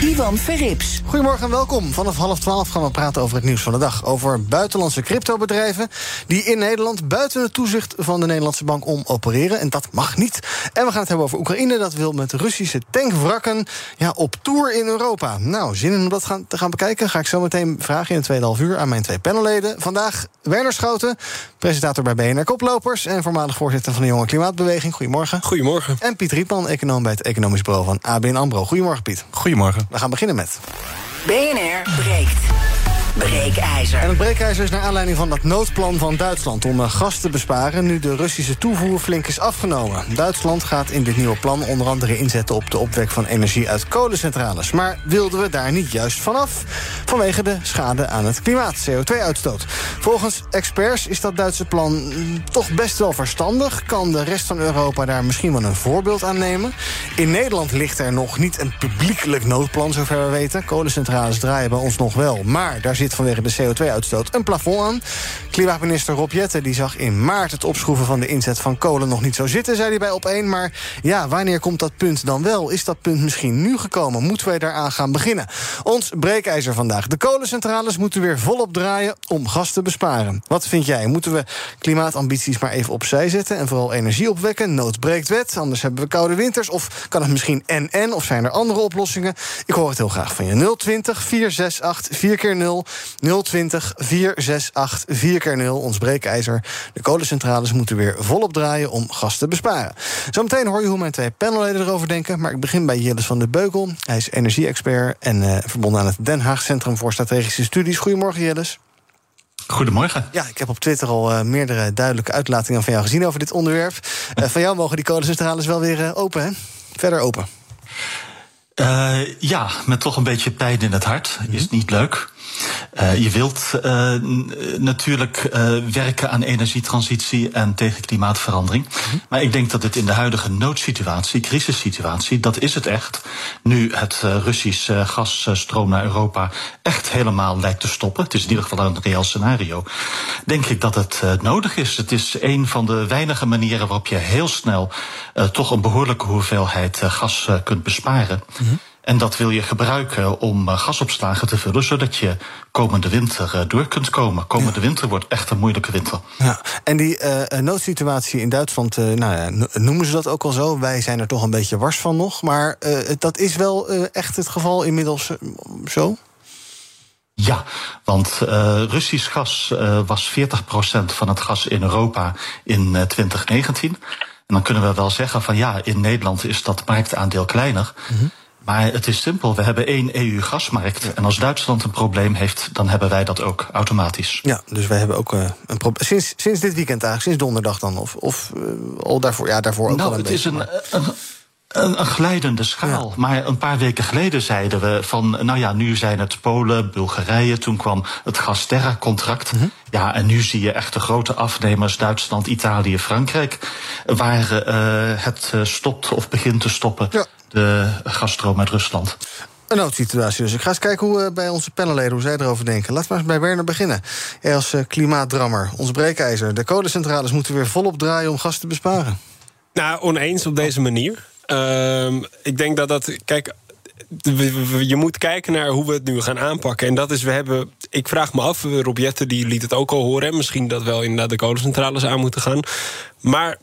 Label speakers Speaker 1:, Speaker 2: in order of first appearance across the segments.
Speaker 1: Ivan Verrips.
Speaker 2: Goedemorgen en welkom. Vanaf half twaalf gaan we praten over het nieuws van de dag. Over buitenlandse cryptobedrijven die in Nederland buiten het toezicht van de Nederlandse bank om opereren. En dat mag niet. En we gaan het hebben over Oekraïne. Dat wil met Russische tankwrakken ja, op tour in Europa. Nou, zin in om dat gaan, te gaan bekijken? Ga ik zo meteen vragen in het tweede half uur aan mijn twee panelleden. Vandaag Werner Schouten, presentator bij BNR Koplopers... en voormalig voorzitter van de Jonge Klimaatbeweging. Goedemorgen.
Speaker 3: Goedemorgen.
Speaker 2: En Piet Rietman, econoom bij het Economisch Bureau van ABN AMRO. Goedemorgen, Piet.
Speaker 3: Goedemorgen.
Speaker 2: We gaan beginnen met...
Speaker 1: BNR breekt. Breekijzer.
Speaker 2: En het breekijzer is naar aanleiding van dat noodplan van Duitsland om eh, gas te besparen, nu de Russische toevoer flink is afgenomen. Duitsland gaat in dit nieuwe plan onder andere inzetten op de opwek van energie uit kolencentrales. Maar wilden we daar niet juist vanaf? Vanwege de schade aan het klimaat, CO2-uitstoot. Volgens experts is dat Duitse plan mm, toch best wel verstandig. Kan de rest van Europa daar misschien wel een voorbeeld aan nemen? In Nederland ligt er nog niet een publiekelijk noodplan, zover we weten. Kolencentrales draaien bij ons nog wel, maar daar zit vanwege de CO2-uitstoot een plafond aan. Klimaatminister Rob Jetten die zag in maart het opschroeven van de inzet van kolen nog niet zo zitten, zei hij bij op één. Maar ja, wanneer komt dat punt dan wel? Is dat punt misschien nu gekomen? Moeten wij daaraan gaan beginnen? Ons breekijzer vandaag. De kolencentrales moeten weer volop draaien om gas te besparen. Wat vind jij? Moeten we klimaatambities maar even opzij zetten en vooral energie opwekken? Nood breekt wet, anders hebben we koude winters. Of kan het misschien en-en? Of zijn er andere oplossingen? Ik hoor het heel graag van je. 020 468 4 keer 0 020 468 4 keer 0 ons breekijzer. De kolencentrales moeten weer volop draaien om gas te besparen. Zometeen hoor je hoe mijn twee panelleden erover denken. Maar ik begin bij Jillis van de Beukel. Hij is energie-expert en uh, verbonden aan het Den Haag Centrum voor Strategische Studies. Goedemorgen, Jillis.
Speaker 4: Goedemorgen.
Speaker 2: Ja, ik heb op Twitter al uh, meerdere duidelijke uitlatingen van jou gezien over dit onderwerp. Uh, van jou mogen die kolencentrales wel weer open, hè? Verder open.
Speaker 4: ja, met toch een beetje pijn in het hart. Mm -hmm. Is niet leuk. Uh, je wilt uh, natuurlijk uh, werken aan energietransitie en tegen klimaatverandering. Mm -hmm. Maar ik denk dat het in de huidige noodsituatie, crisissituatie, dat is het echt. Nu het Russisch gasstroom naar Europa echt helemaal lijkt te stoppen. Het is in ieder geval een reëel scenario. Denk ik dat het nodig is. Het is een van de weinige manieren waarop je heel snel toch een behoorlijke hoeveelheid gas kunt besparen. Mm -hmm. En dat wil je gebruiken om gasopslagen te vullen, zodat je komende winter door kunt komen. Komende ja. winter wordt echt een moeilijke winter.
Speaker 2: Ja. En die uh, noodsituatie in Duitsland, uh, nou ja, noemen ze dat ook al zo? Wij zijn er toch een beetje wars van nog. Maar uh, dat is wel echt het geval inmiddels zo?
Speaker 4: Ja, want uh, Russisch gas uh, was 40% van het gas in Europa in uh, 2019. En dan kunnen we wel zeggen van ja, in Nederland is dat marktaandeel kleiner. Mm -hmm. Maar het is simpel. We hebben één EU-gasmarkt. Ja. En als Duitsland een probleem heeft, dan hebben wij dat ook automatisch.
Speaker 2: Ja, dus wij hebben ook uh, een probleem. Sinds, sinds dit weekend eigenlijk, sinds donderdag dan? Of, of uh, al daarvoor, ja, daarvoor ook
Speaker 4: nou,
Speaker 2: al een
Speaker 4: het
Speaker 2: beetje.
Speaker 4: Is een, een, een, een glijdende schaal. Ja. Maar een paar weken geleden zeiden we van... nou ja, nu zijn het Polen, Bulgarije. Toen kwam het Gasterra-contract. Mm -hmm. Ja, en nu zie je echt de grote afnemers... Duitsland, Italië, Frankrijk... waar uh, het stopt of begint te stoppen... Ja de gasstroom uit Rusland.
Speaker 2: Een noodsituatie dus. Ik ga eens kijken hoe uh, bij onze panelleden hoe zij erover denken. Laten we eens bij Werner beginnen. Jij als uh, klimaatdrammer, ons breekijzer. De kolencentrales moeten weer volop draaien om gas te besparen.
Speaker 3: Nou, oneens op deze manier. Uh, ik denk dat dat. Kijk, je moet kijken naar hoe we het nu gaan aanpakken. En dat is, we hebben. Ik vraag me af, Rob Jetten die liet het ook al horen. En misschien dat wel inderdaad de kolencentrales aan moeten gaan. Maar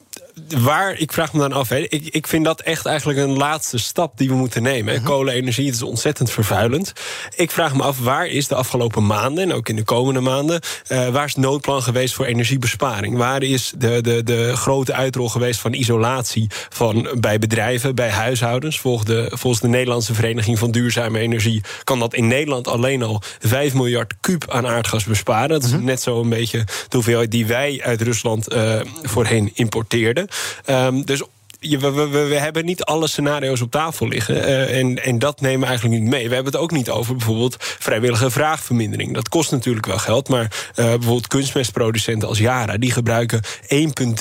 Speaker 3: waar, ik vraag me dan af, hè, ik, ik vind dat echt eigenlijk een laatste stap die we moeten nemen. Uh -huh. Kolenenergie is ontzettend vervuilend. Ik vraag me af, waar is de afgelopen maanden, en ook in de komende maanden, uh, waar is het noodplan geweest voor energiebesparing? Waar is de, de, de grote uitrol geweest van isolatie van, bij bedrijven, bij huishoudens? Volgens de, volgens de Nederlandse Vereniging van Duurzame Energie kan dat in Nederland alleen al 5 miljard kuub aan aardgas besparen. Dat is uh -huh. net zo een beetje de hoeveelheid die wij uit Rusland uh, voorheen importeerden. Um, dus je, we, we, we hebben niet alle scenario's op tafel liggen. eh, en, en dat nemen we eigenlijk niet mee. We hebben het ook niet over bijvoorbeeld vrijwillige vraagvermindering. Dat kost natuurlijk wel geld, maar eh, bijvoorbeeld kunstmestproducenten als Yara... die gebruiken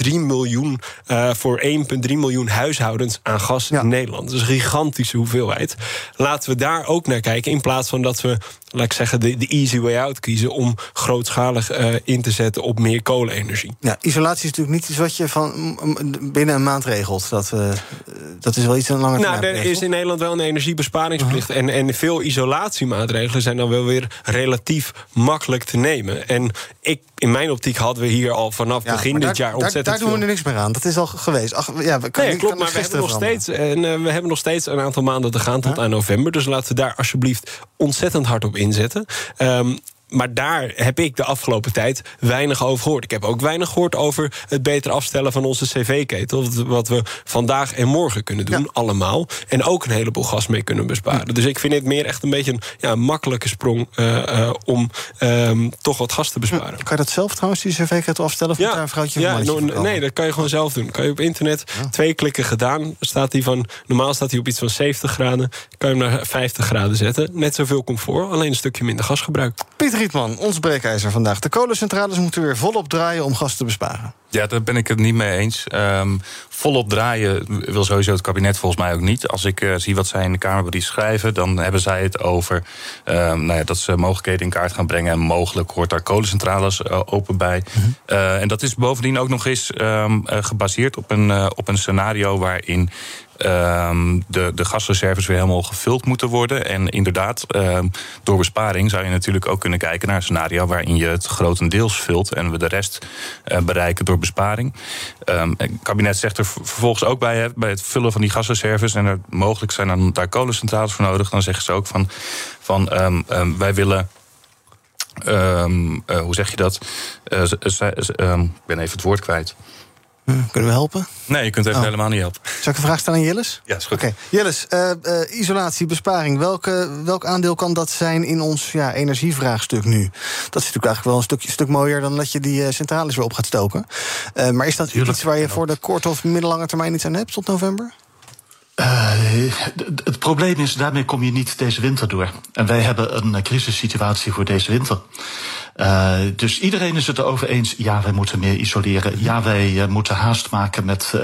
Speaker 3: 1,3 miljoen eh, voor 1,3 miljoen huishoudens aan gas
Speaker 2: Ja.
Speaker 3: in Nederland. Dat is een gigantische hoeveelheid. Laten we daar ook naar kijken, in plaats van dat we... laat ik zeggen, de, de easy way out kiezen... om grootschalig in te zetten op meer kolenenergie.
Speaker 2: Ja, isolatie is natuurlijk niet iets wat je van binnen een maand regelt. Dat, eh, dat is wel iets een lange
Speaker 3: Nou,
Speaker 2: termijn.
Speaker 3: er is in Nederland wel een energiebesparingsplicht. En, en veel isolatiemaatregelen zijn dan wel weer relatief makkelijk te nemen. En ik, in mijn optiek hadden we hier al vanaf
Speaker 2: Ja,
Speaker 3: begin dit
Speaker 2: daar,
Speaker 3: jaar
Speaker 2: daar,
Speaker 3: ontzettend
Speaker 2: daar doen we er niks meer aan. Dat is al geweest. Ach, ja, we, kan,
Speaker 3: Nee, klopt, maar we hebben, nog
Speaker 2: veranderen.
Speaker 3: steeds, en, eh, we hebben nog steeds een aantal maanden te gaan tot aan november. Dus laten we daar alsjeblieft ontzettend hard op inzetten. Ehm, maar daar heb ik de afgelopen tijd weinig over gehoord. Ik heb ook weinig gehoord over het beter afstellen van onze cv-ketel. Wat- we vandaag en morgen kunnen doen,
Speaker 2: Ja.
Speaker 3: allemaal. En ook een heleboel gas mee kunnen besparen. Dus ik vind het meer echt een beetje een ja, makkelijke sprong eh, eh, om ehm, toch wat gas te besparen.
Speaker 2: Kan je dat zelf trouwens, die cv-ketel afstellen? Of daar een vrouwtje
Speaker 3: ja no- nee, dat kan je gewoon zelf doen. Kan je op internet twee klikken gedaan. Staat die van, normaal staat hij op iets van 70 graden. Kan je hem naar 50 graden zetten. Net zoveel comfort, alleen een stukje minder gasgebruik.
Speaker 2: Piet Rietman, ons breekijzer vandaag. De kolencentrales moeten weer volop draaien om gas te besparen.
Speaker 5: Ja, daar ben ik het niet mee eens. Ehm, volop draaien wil sowieso het kabinet volgens mij ook niet. Als ik eh, zie wat zij in de Kamerbrief schrijven, dan hebben zij het over ehm, nou ja, dat ze mogelijkheden in kaart gaan brengen. En mogelijk hoort daar kolencentrales eh, open bij. Eh, en dat is bovendien ook nog eens ehm, eh, gebaseerd op een, op een scenario waarin. Ehm, de, de gasreserves weer helemaal gevuld moeten worden. En inderdaad, ehm, door besparing zou je natuurlijk ook kunnen kijken naar een scenario waarin je het grotendeels vult en we de rest eh, bereiken door besparing. Ehm, het kabinet zegt er vervolgens ook bij, bij het vullen van die gasreserves, en er mogelijk zijn dan daar kolencentrales voor nodig, dan zeggen ze ook van, van wij willen. eh, hoe zeg je dat? Eh, ik ben even het woord kwijt.
Speaker 2: Hm, kunnen we helpen?
Speaker 5: Nee, je kunt even
Speaker 2: Oh.
Speaker 5: helemaal niet helpen.
Speaker 2: Zal ik een vraag stellen aan Jillis?
Speaker 5: Ja, is goed.
Speaker 2: Oké, Jillis, eh, eh, isolatie, besparing. Welke, welk aandeel kan dat zijn in ons ja, energievraagstuk nu? Dat is natuurlijk eigenlijk wel een stukje, stuk mooier dan dat je die eh, centrales weer op gaat stoken. Maar is dat
Speaker 4: Tuurlijk.
Speaker 2: iets waar je voor de korte of middellange termijn iets aan hebt tot november?
Speaker 4: Eh, het probleem is, daarmee kom je niet deze winter door. En wij hebben een eh, crisissituatie voor deze winter. Eh, dus iedereen is het erover eens, ja, wij moeten meer isoleren. Ja, wij moeten haast maken met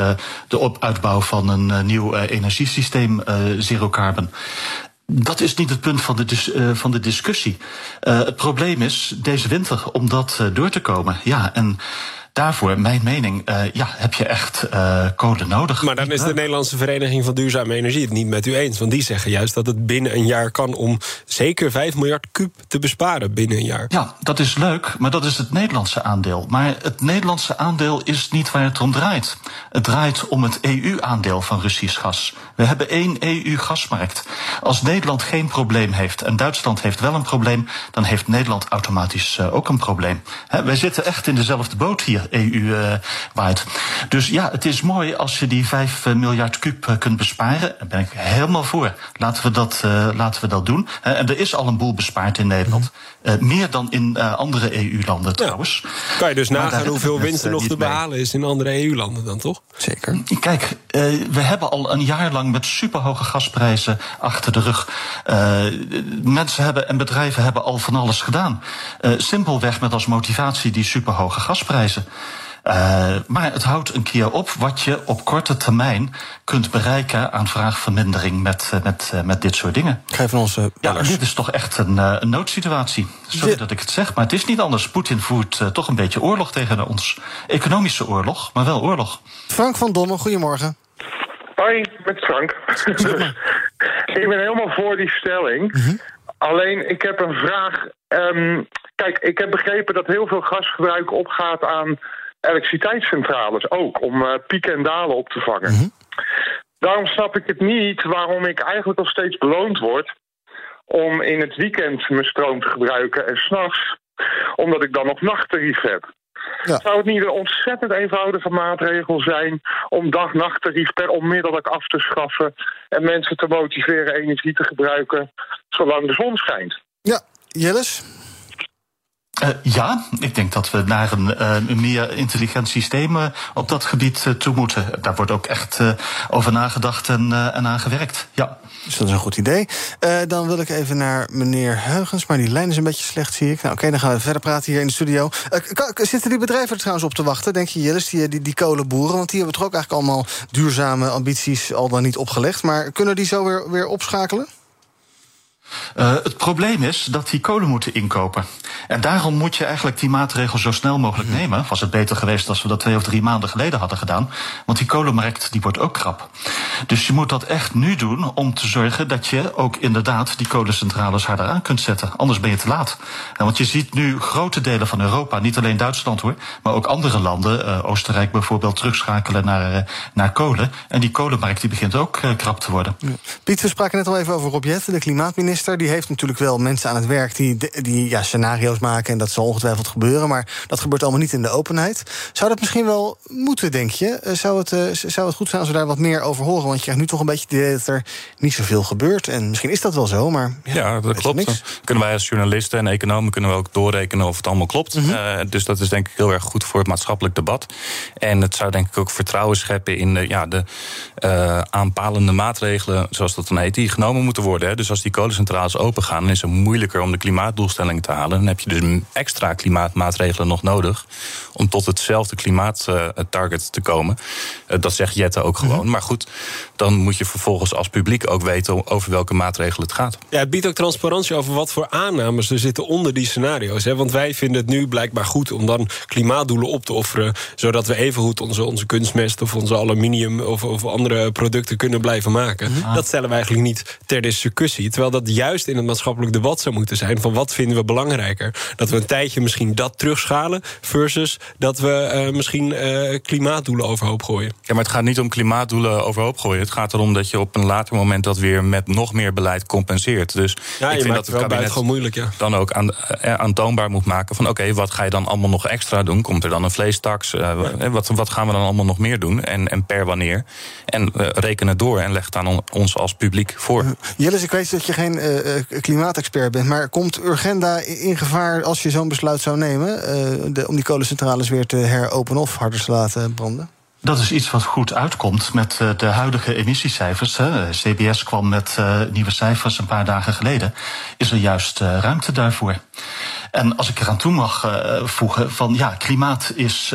Speaker 4: de uitbouw van een nieuw energiesysteem, zero carbon. Dat is niet het punt van de, van de discussie. Het probleem is deze winter om dat door te komen. Ja, en daarvoor, mijn mening, eh, ja, heb je echt eh kolen nodig.
Speaker 3: Maar dan is de Nederlandse Vereniging van Duurzame Energie het niet met u eens. Want die zeggen juist dat het binnen een jaar kan om zeker 5 miljard kuub te besparen binnen een jaar.
Speaker 4: Ja, dat is leuk, maar dat is het Nederlandse aandeel. Maar het Nederlandse aandeel is niet waar het om draait. Het draait om het EU-aandeel van Russisch gas. We hebben één EU-gasmarkt. Als Nederland geen probleem heeft en Duitsland heeft wel een probleem, dan heeft Nederland automatisch eh, ook een probleem. Wij zitten echt in dezelfde boot hier, EU-waard. dus ja, het is mooi als je die 5 miljard kuub eh, kunt besparen. Daar ben ik helemaal voor. Laten we dat, eh, laten we dat doen. Hè, en er is al een boel bespaard in Nederland. Eh, meer dan in eh, andere EU-landen trouwens.
Speaker 3: Kan je dus
Speaker 4: Maar
Speaker 3: nagaan hoeveel winst er
Speaker 4: eh,
Speaker 3: nog te
Speaker 4: mee.
Speaker 3: behalen is in andere EU-landen dan, toch?
Speaker 2: Zeker.
Speaker 4: Kijk, eh, we hebben al een jaar lang met superhoge gasprijzen achter de rug. Eh, mensen hebben en bedrijven hebben al van alles gedaan. Eh, simpelweg met als motivatie die superhoge gasprijzen. Eh, maar het houdt een keer op wat je op korte termijn kunt bereiken aan vraagvermindering met, eh, met, eh, met dit soort dingen.
Speaker 2: Even onze
Speaker 4: Ja, dit is toch echt een, eh, een noodsituatie. Sorry dat ik het zeg, maar het is niet anders. Poetin voert toch een beetje oorlog tegen ons. Economische oorlog, maar wel oorlog.
Speaker 2: Frank van Dongen, goedemorgen.
Speaker 6: Hoi, met Frank. ik ben helemaal voor die stelling. Alleen, ik heb een vraag. Ehm, kijk, ik heb begrepen dat heel veel gasgebruik opgaat aan elektriciteitscentrales. Ook om eh, pieken en dalen op te vangen. Daarom snap ik het niet waarom ik eigenlijk nog steeds beloond word om in het weekend mijn stroom te gebruiken en s'nachts, omdat ik dan nog nachttarief heb.
Speaker 2: Ja.
Speaker 6: Zou het niet een ontzettend eenvoudige maatregel zijn om dag-nachttarief per onmiddellijk af te schaffen en mensen te motiveren energie te gebruiken zolang de zon schijnt?
Speaker 2: Ja, Jillis?
Speaker 4: Uh, ja, ik denk dat we naar een, een meer intelligent systeem uh, op dat gebied toe moeten. Daar wordt ook echt over nagedacht en, en aan gewerkt. Ja.
Speaker 2: Dus dat is een goed idee. dan wil ik even naar meneer Huigens, maar die lijn is een beetje slecht, zie ik. Nou, oké, dan gaan we verder praten hier in de studio. zitten die bedrijven er trouwens op te wachten, denk je, Jillis, die, die, die kolenboeren? Want die hebben toch ook eigenlijk allemaal duurzame ambities al dan niet opgelegd. Maar kunnen die zo weer, weer opschakelen?
Speaker 4: Uh, het probleem is dat die kolen moeten inkopen. En daarom moet je eigenlijk die maatregel zo snel mogelijk mhm. nemen. Was het beter geweest als we dat twee of drie maanden geleden hadden gedaan. Want die kolenmarkt die wordt ook krap. Dus je moet dat echt nu doen om te zorgen dat je ook inderdaad die kolencentrales harder aan kunt zetten. Anders ben je te laat. En want je ziet nu grote delen van Europa, niet alleen Duitsland hoor, maar ook andere landen, uh, Oostenrijk bijvoorbeeld, terugschakelen naar, uh, naar kolen. En die kolenmarkt die begint ook krap te worden.
Speaker 2: Piet, we spraken net al even over Rob de klimaatminister die heeft natuurlijk wel mensen aan het werk die, die ja, scenario's maken. En dat zal ongetwijfeld gebeuren. Maar dat gebeurt allemaal niet in de openheid. Zou dat misschien wel moeten, denk je? Eh, zou het, uh, zou het goed zijn als we daar wat meer over horen? Want je krijgt nu toch een beetje het idee dat er niet zoveel gebeurt. En misschien is dat wel zo, maar.
Speaker 5: Ja, ja dat klopt. Dan kunnen wij als journalisten en economen kunnen we ook doorrekenen of het allemaal klopt. Mm -hmm. dus dat is denk ik heel erg goed voor het maatschappelijk debat. En het zou denk ik ook vertrouwen scheppen in de, ja, de aanpalende maatregelen, zoals dat dan heet, die genomen moeten worden. Hè. Dus als die kolencentrale open opengaan, dan is het moeilijker om de klimaatdoelstellingen te halen. Dan heb je dus extra klimaatmaatregelen nog nodig om tot hetzelfde klimaattarget te komen. Eh, dat zegt Jette ook gewoon. Mhm. Maar goed, dan moet je vervolgens als publiek ook weten over welke maatregelen het gaat.
Speaker 3: Ja, het biedt ook transparantie over wat voor aannames er zitten onder die scenario's. Hè? Want wij vinden het nu blijkbaar goed om dan klimaatdoelen op te offeren, zodat we evengoed onze, onze kunstmest of onze aluminium of, of andere producten kunnen blijven maken. Mhm. Dat stellen we eigenlijk niet ter discussie. Terwijl dat juist in het maatschappelijk debat zou moeten zijn van wat vinden we belangrijker. Dat we een tijdje misschien dat terugschalen versus dat we uh, misschien uh, klimaatdoelen overhoop gooien.
Speaker 5: Ja, maar het gaat niet om klimaatdoelen overhoop gooien. Het gaat erom dat je op een later moment dat weer met nog meer beleid compenseert. Dus
Speaker 3: ja, ik vind dat het kabinet gewoon moeilijk, ja.
Speaker 5: dan ook aan, uh, aantoonbaar moet maken van oké, okay, wat ga je dan allemaal nog extra doen? Komt er dan een vleestaks? Ja. wat, wat gaan we dan allemaal nog meer doen? En, en per wanneer? En reken het door en leg het aan ons als publiek voor.
Speaker 2: Jillis, ik weet dat je geen klimaatexpert bent, maar komt Urgenda in gevaar als je zo'n besluit zou nemen de, om die kolencentrales weer te heropenen of harder te laten branden?
Speaker 4: Dat is iets wat goed uitkomt met uh, de huidige emissiecijfers. CBS kwam met uh, nieuwe cijfers een paar dagen geleden. Is er juist uh, ruimte daarvoor? En als ik eraan toe mag voegen, van ja, klimaat is,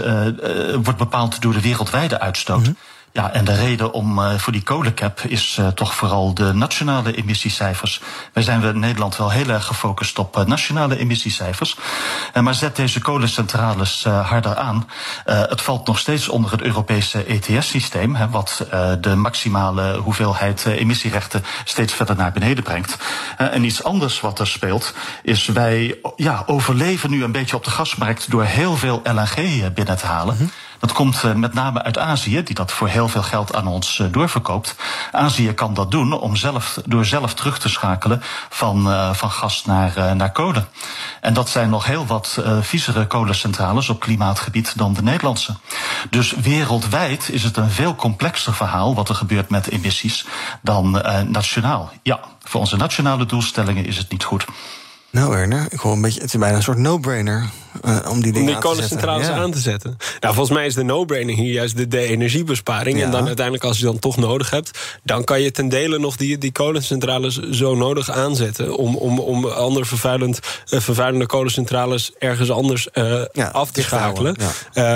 Speaker 4: wordt bepaald door de wereldwijde uitstoot. Mm -hmm. Ja, en de reden om uh, voor die kolencap is uh, toch vooral de nationale emissiecijfers. Wij zijn in Nederland wel heel erg gefocust op uh, nationale emissiecijfers. maar zet deze kolencentrales harder aan. het valt nog steeds onder het Europese ETS-systeem, wat de maximale hoeveelheid emissierechten steeds verder naar beneden brengt. en iets anders wat er speelt, is wij ja, overleven nu een beetje op de gasmarkt door heel veel LNG binnen te halen. -hmm. Dat komt uh, met name uit Azië, die dat voor heel veel geld aan ons uh, doorverkoopt. Azië kan dat doen om zelf, door zelf terug te schakelen van, uh, van gas naar, naar kolen. En dat zijn nog heel wat viezere kolencentrales op klimaatgebied dan de Nederlandse. Dus wereldwijd is het een veel complexer verhaal wat er gebeurt met emissies dan nationaal. Ja, voor onze nationale doelstellingen is het niet goed.
Speaker 2: Nou, Werner, ik hoor een beetje. Het is bijna een soort no-brainer. Uh, om die,
Speaker 3: om die kolencentrales aan te zetten. Nou, volgens mij is de no-brainer hier juist de, de energiebesparing. Ja. En dan uiteindelijk, als je dan toch nodig hebt, dan kan je ten dele nog die, die kolencentrales zo nodig aanzetten. Om, om, om andere vervuilend, uh, vervuilende kolencentrales ergens anders uh, ja, af te schakelen.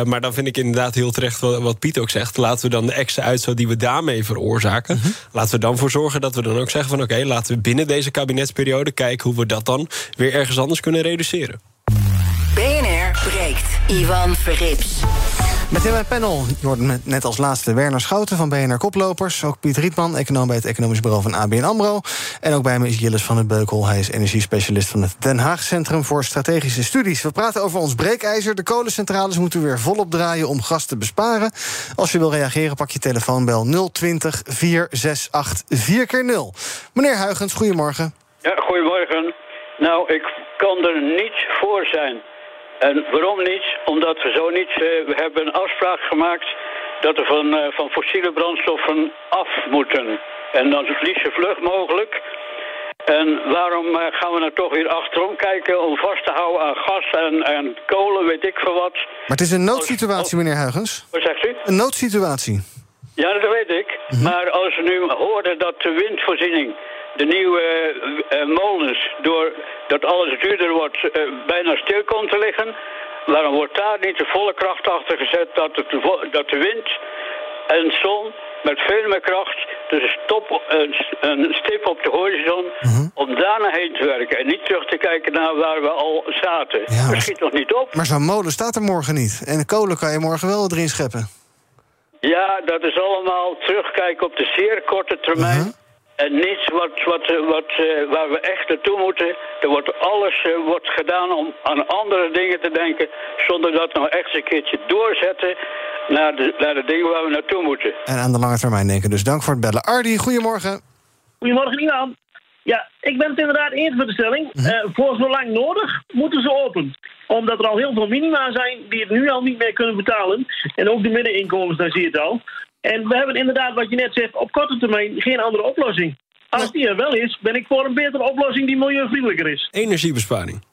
Speaker 3: Maar dan vind ik inderdaad heel terecht wat, wat Piet ook zegt. Laten we dan de extra uitstoot die we daarmee veroorzaken. -hmm. Laten we dan voor zorgen dat we dan ook zeggen van oké, okay, laten we binnen deze kabinetsperiode kijken hoe we dat dan weer ergens anders kunnen reduceren.
Speaker 1: BNR breekt. Ivan Verrips.
Speaker 2: Met in mijn panel, je hoort net als laatste Werner Schouten van BNR Koplopers. Ook Piet Rietman, econoom bij het Economisch Bureau van ABN AMRO. En ook bij me is Jillis van het Beukel. Hij is energiespecialist van het Den Haag Centrum voor Strategische Studies. We praten over ons breekijzer. De kolencentrales moeten weer volop draaien om gas te besparen. Als je wil reageren, pak je telefoonbel 020 468 4 keer 0 Meneer Huigens, goedemorgen.
Speaker 7: Ja, goedemorgen. Nou, ik kan er niet voor zijn. En waarom niet? Omdat we zo niet... Uh, we hebben een afspraak gemaakt dat we van, uh, van fossiele brandstoffen af moeten. En dan het liefst vlug mogelijk. En waarom eh, gaan we nou toch weer achterom kijken om vast te houden aan gas en, en kolen, weet ik veel wat.
Speaker 2: Maar het is een noodsituatie, meneer Huigens.
Speaker 7: Wat zegt u?
Speaker 2: Een noodsituatie.
Speaker 7: Ja, dat weet ik. Maar als we nu hoorden dat de windvoorziening, de nieuwe eh, eh, molens, doordat alles duurder wordt, eh, bijna stil komt te liggen, waarom wordt daar niet de volle kracht achter gezet dat, het, dat de wind en zon met veel meer kracht, dus een, stop, een, stip op de horizon, om daar naar heen te werken en niet terug te kijken naar waar we al zaten.
Speaker 2: Ja, maar-
Speaker 7: schiet nog niet op.
Speaker 2: Maar zo'n molen staat er morgen niet. En de kolen kan je morgen wel erin scheppen.
Speaker 7: Ja, dat is allemaal terugkijken op de zeer korte termijn.
Speaker 2: Mhm.
Speaker 7: En niets wat, wat, eh, wat, eh, waar we echt naartoe moeten. Er wordt alles eh, wordt gedaan om aan andere dingen te denken. Zonder dat nou echt eens een keertje doorzetten naar de, naar de dingen waar we naartoe moeten.
Speaker 2: En aan de lange termijn denken. Dus dank voor het bellen. Ardi, goedemorgen.
Speaker 8: Goedemorgen, Ivan. Ja, ik ben het inderdaad eens met de stelling. Eh, voor zo lang nodig moeten ze open. Omdat er al heel veel minima zijn die het nu al niet meer kunnen betalen. En ook de middeninkomens, daar zie je het al. En we hebben inderdaad, wat je net zegt, op korte termijn geen andere oplossing. Als die er wel is, ben ik voor een betere oplossing die milieuvriendelijker is.
Speaker 3: Energiebesparing.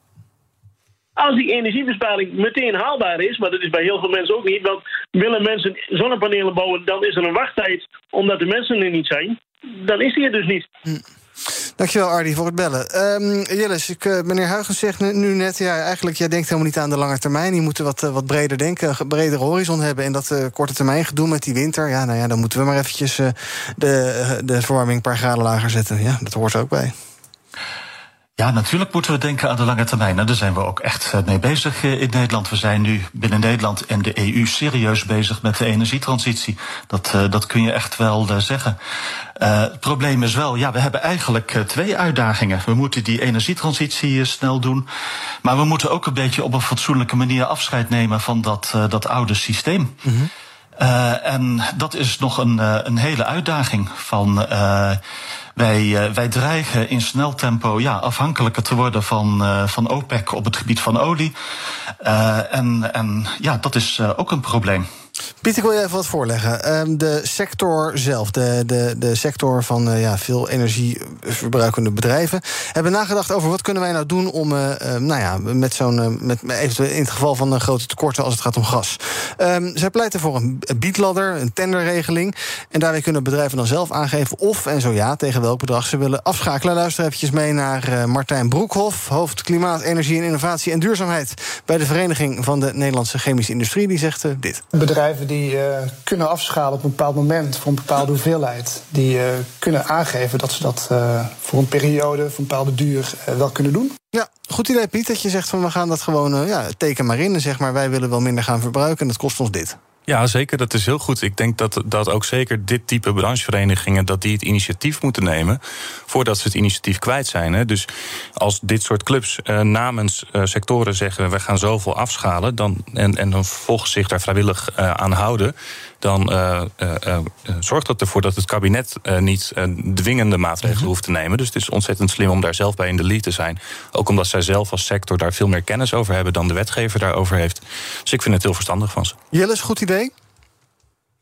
Speaker 8: Als die energiebesparing meteen haalbaar is, maar dat is bij heel veel mensen ook niet, want willen mensen zonnepanelen bouwen, dan is er een wachttijd omdat de mensen er niet zijn. Dan is die er dus niet.
Speaker 2: Dankjewel, Ardi, voor het bellen. Ehm Jillis, ik, eh, meneer Huygens zegt nu, net... ja, eigenlijk, jij denkt helemaal niet aan de lange termijn. Je moet wat, eh, wat breder denken, een bredere horizon hebben... en dat eh, korte termijn gedoe met die winter... ja, nou ja, dan moeten we maar eventjes de, de verwarming een paar graden lager zetten. Ja, dat hoort er ook bij.
Speaker 4: Ja, natuurlijk moeten we denken aan de lange termijn. En daar zijn we ook echt eh, mee bezig eh, in Nederland. We zijn nu binnen Nederland en de EU serieus bezig met de energietransitie. Dat, eh, dat kun je echt wel zeggen. Eh, het probleem is wel, ja, we hebben eigenlijk twee uitdagingen. We moeten die energietransitie snel doen. Maar we moeten ook een beetje op een fatsoenlijke manier afscheid nemen van dat, dat oude systeem. Eh, en dat is nog een, een hele uitdaging. Van, wij, eh, wij dreigen in snel tempo ja, afhankelijker te worden van, eh, van OPEC op het gebied van olie. Eh, en, en ja, dat is ook een probleem.
Speaker 2: Piet, ik wil je even wat voorleggen. Ehm, de sector zelf, de, de, de sector van eh, ja, veel energieverbruikende bedrijven... hebben nagedacht over wat kunnen wij nou doen om eh, eh, nou ja, met zo'n... eh, met, eventueel in het geval van eh, grote tekorten als het gaat om gas. Ehm, zij pleiten voor een biedladder, een tenderregeling. En daarmee kunnen bedrijven dan zelf aangeven of, en zo ja, tegen welk bedrag ze willen afschakelen. Luister eventjes mee naar Martijn Broekhoff... hoofd Klimaat, Energie en Innovatie en Duurzaamheid... bij de Vereniging van de Nederlandse Chemische Industrie. Die zegt dit.
Speaker 9: Die eh, kunnen afschalen op een bepaald moment voor een bepaalde hoeveelheid, die eh, kunnen aangeven dat ze dat eh, voor een periode, voor een bepaalde duur wel kunnen doen.
Speaker 2: Ja, goed idee, Piet, dat je zegt van we gaan dat gewoon, ja, teken maar in. En zeg maar, wij willen wel minder gaan verbruiken en dat kost ons dit.
Speaker 5: Ja, zeker. Dat is heel goed. Ik denk dat, dat ook zeker dit type brancheverenigingen... dat die het initiatief moeten nemen voordat ze het initiatief kwijt zijn. Hè. Dus als dit soort clubs eh, namens eh, sectoren zeggen... we gaan zoveel afschalen dan, en, en dan vervolgens zich daar vrijwillig eh, aan houden... dan eh, eh, eh, zorgt dat ervoor dat het kabinet niet dwingende maatregelen hoeft te nemen. Dus het is ontzettend slim om daar zelf bij in de lead te zijn. Ook omdat zij zelf als sector daar veel meer kennis over hebben... dan de wetgever daarover heeft. Dus ik vind het heel verstandig van ze.
Speaker 2: Jillis, goed idee?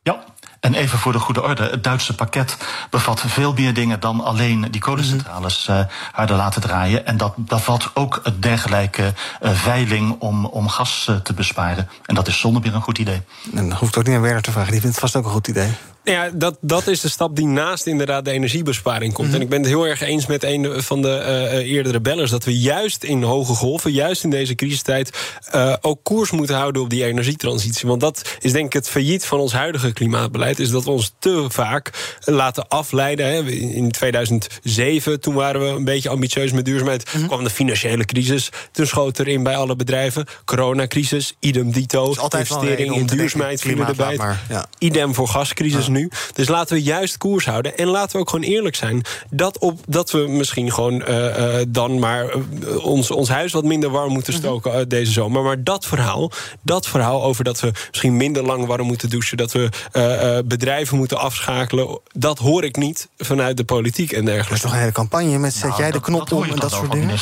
Speaker 4: Ja, en even voor de goede orde. Het Duitse pakket bevat veel meer dingen dan alleen die kolencentrales eh, harder laten draaien. En dat bevat ook een dergelijke eh, veiling om, om gas eh, te besparen. En dat is zonder meer een goed idee.
Speaker 2: En dan hoeft ook niet aan Werner te vragen. Die vindt het vast ook een goed idee.
Speaker 3: Ja, dat, dat is de stap die naast inderdaad de energiebesparing komt. En ik ben het heel erg eens met een van de eh, eh, eerdere bellers... dat we juist in hoge golven, juist in deze crisistijd... eh, ook koers moeten houden op die energietransitie. Want dat is denk ik het failliet van ons huidige klimaatbeleid... is dat we ons te vaak laten afleiden. Hè. In 2007, toen waren we een beetje ambitieus met duurzaamheid... kwam de financiële crisis, toen schoot erin bij alle bedrijven. Coronacrisis, idem dito, investeringen
Speaker 2: om
Speaker 3: in duurzaamheid vielen
Speaker 2: klimaat,
Speaker 3: erbij.
Speaker 2: ja.
Speaker 3: Idem voor gascrisis nu. Dus laten we juist koers houden. En laten we ook gewoon eerlijk zijn. Dat, op, dat we misschien gewoon eh, eh, dan maar eh, ons, ons huis wat minder warm moeten
Speaker 2: Mhm.
Speaker 3: stoken deze zomer. Maar dat verhaal, dat verhaal over dat we misschien minder lang warm moeten douchen. Dat we eh, eh, bedrijven moeten afschakelen. Dat hoor ik niet vanuit de politiek en
Speaker 2: Er is
Speaker 3: dergelijke.
Speaker 2: toch een hele campagne met zet jij de knop
Speaker 4: je
Speaker 2: en dat soort dingen?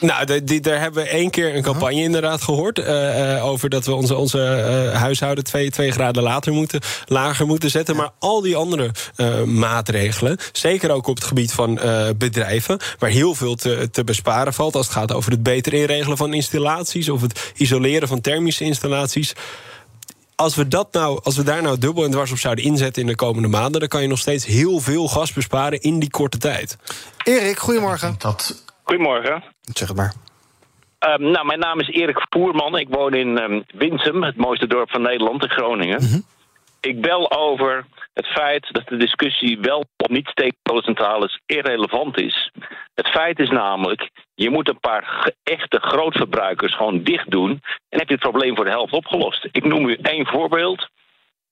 Speaker 3: Nou, de- die, daar hebben we één keer een campagne inderdaad gehoord. eh, eh, over dat we onze, onze eh, huishouden twee, twee graden later moeten, lager moeten zetten. Maar al die andere uh, maatregelen, zeker ook op het gebied van uh, bedrijven, waar heel veel te, te besparen valt als het gaat over het beter inregelen van installaties of het isoleren van thermische installaties als we, dat nou, als we daar nou dubbel en dwars op zouden inzetten in de komende maanden, dan kan je nog steeds heel veel gas besparen in die korte tijd.
Speaker 2: Erik, goedemorgen.
Speaker 10: Dat... Goedemorgen.
Speaker 2: Zeg het maar.
Speaker 10: Um, nou, mijn naam is Erik Voerman. Ik woon in um, Winsum, het mooiste dorp van Nederland, in Groningen. Mm -hmm. Ik bel over het feit dat de discussie wel of niet steekkolencentrales irrelevant is. Het feit is namelijk, je moet een paar echte grootverbruikers gewoon dicht doen... en heb je het probleem voor de helft opgelost. Ik noem u één voorbeeld.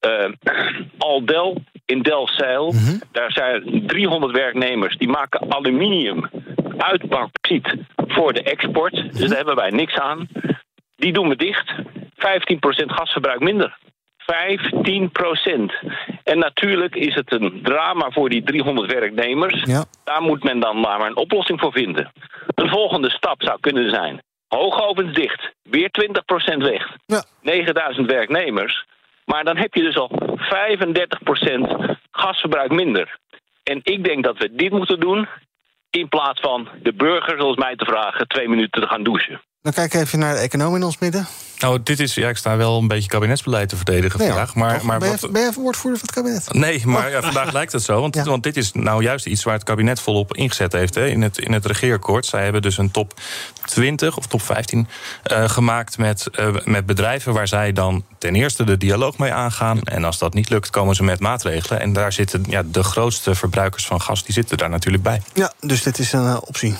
Speaker 10: Uh, Aldel in Delfzijl, -hmm. daar zijn 300 werknemers... die maken aluminium uit bauxiet voor de export. Dus daar hebben wij niks aan. Die doen we dicht. 15% gasverbruik minder. 15 procent. En natuurlijk is het een drama voor die 300 werknemers.
Speaker 2: Ja.
Speaker 10: Daar moet men dan maar een oplossing voor vinden. Een volgende stap zou kunnen zijn... hoogovens dicht, weer 20 procent weg.
Speaker 2: Ja.
Speaker 10: 9000 werknemers. Maar dan heb je dus al 35 procent gasverbruik minder. En ik denk dat we dit moeten doen... in plaats van de burger, zoals mij te vragen... twee minuten te gaan douchen.
Speaker 2: Dan kijk even naar de econoom in ons midden.
Speaker 5: Nou, dit is, ja, ik sta wel een beetje kabinetsbeleid te verdedigen
Speaker 2: Nee,
Speaker 5: vandaag. Maar,
Speaker 2: toch?
Speaker 5: maar
Speaker 2: ben,
Speaker 5: wat,
Speaker 2: je, ben woordvoerder van het kabinet?
Speaker 5: Nee, maar ja, vandaag lijkt het zo. Want,
Speaker 2: Ja.
Speaker 5: want dit is nou juist iets waar het kabinet volop ingezet heeft hè, in, het, in het regeerakkoord. Zij hebben dus een top 20 of top 15 eh, gemaakt met, eh, met bedrijven waar zij dan ten eerste de dialoog mee aangaan. En als dat niet lukt, komen ze met maatregelen. En daar zitten ja, de grootste verbruikers van gas, die zitten daar natuurlijk bij.
Speaker 2: Ja, dus dit is een eh, optie.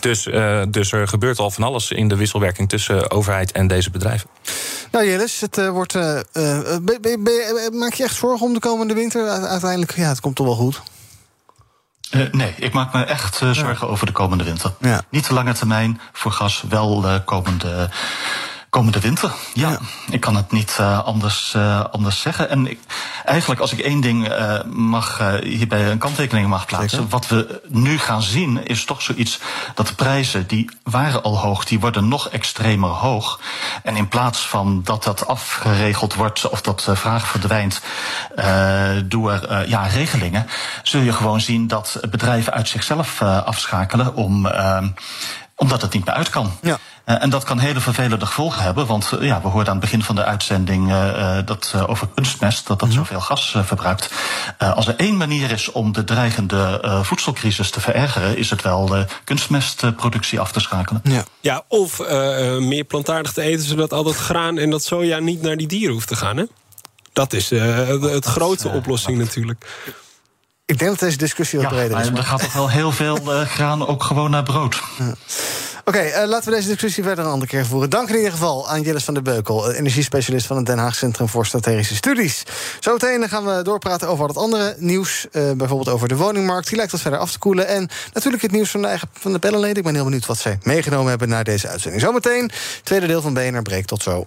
Speaker 5: Dus, dus er gebeurt al van alles in de wisselwerking tussen overheid en deze bedrijven.
Speaker 2: Nou, Jellis, het eh, wordt. eh, eh, maak je echt zorgen om de komende winter? Uiteindelijk, ja, het komt toch wel goed.
Speaker 4: Eh, nee, ik maak me echt zorgen over de komende winter.
Speaker 2: Ja.
Speaker 4: Niet de lange termijn voor gas, wel eh, komende, komende winter. Ja, ik kan het niet eh, anders, eh, anders zeggen. En ik, eigenlijk, als ik één ding eh, mag, hierbij een kanttekening mag plaatsen.
Speaker 2: Zeker.
Speaker 4: Wat we nu gaan zien, is toch zoiets dat de prijzen, die waren al hoog, die worden nog extremer hoog. En in plaats van dat dat afgeregeld wordt of dat de vraag verdwijnt door ja, regelingen, zul je gewoon zien dat bedrijven uit zichzelf afschakelen om, omdat het niet meer uit kan.
Speaker 2: Ja.
Speaker 4: Eh, en dat kan hele vervelende gevolgen hebben. Want eh, ja, we hoorden aan het begin van de uitzending eh, eh, dat eh, over kunstmest, dat dat zoveel gas verbruikt. Eh, als er één manier is om de dreigende eh, voedselcrisis te verergeren, is het wel de kunstmestproductie af te schakelen.
Speaker 2: Ja.
Speaker 3: Ja, of meer plantaardig te eten, zodat al dat graan en dat soja niet naar die dieren hoeft te gaan. Hè? Dat is eh, de het grote oplossing natuurlijk.
Speaker 2: Ik denk dat deze discussie wat
Speaker 4: Ja,
Speaker 2: breder is.
Speaker 4: maar er gaat toch wel heel veel eh, graan ook gewoon naar brood.
Speaker 2: Oké, eh, laten we deze discussie verder een andere keer voeren. Dank in ieder geval aan Jillis van der Beukel, eh, energiespecialist van het Den Haag Centrum voor Strategische Studies. Zometeen gaan we doorpraten over wat andere nieuws, eh, bijvoorbeeld over de woningmarkt. Die lijkt wat verder af te koelen. En natuurlijk het nieuws van de, eigen, van de. Ik ben heel benieuwd wat zij meegenomen hebben naar deze uitzending. Zometeen, tweede deel van BNR Breek. Tot zo.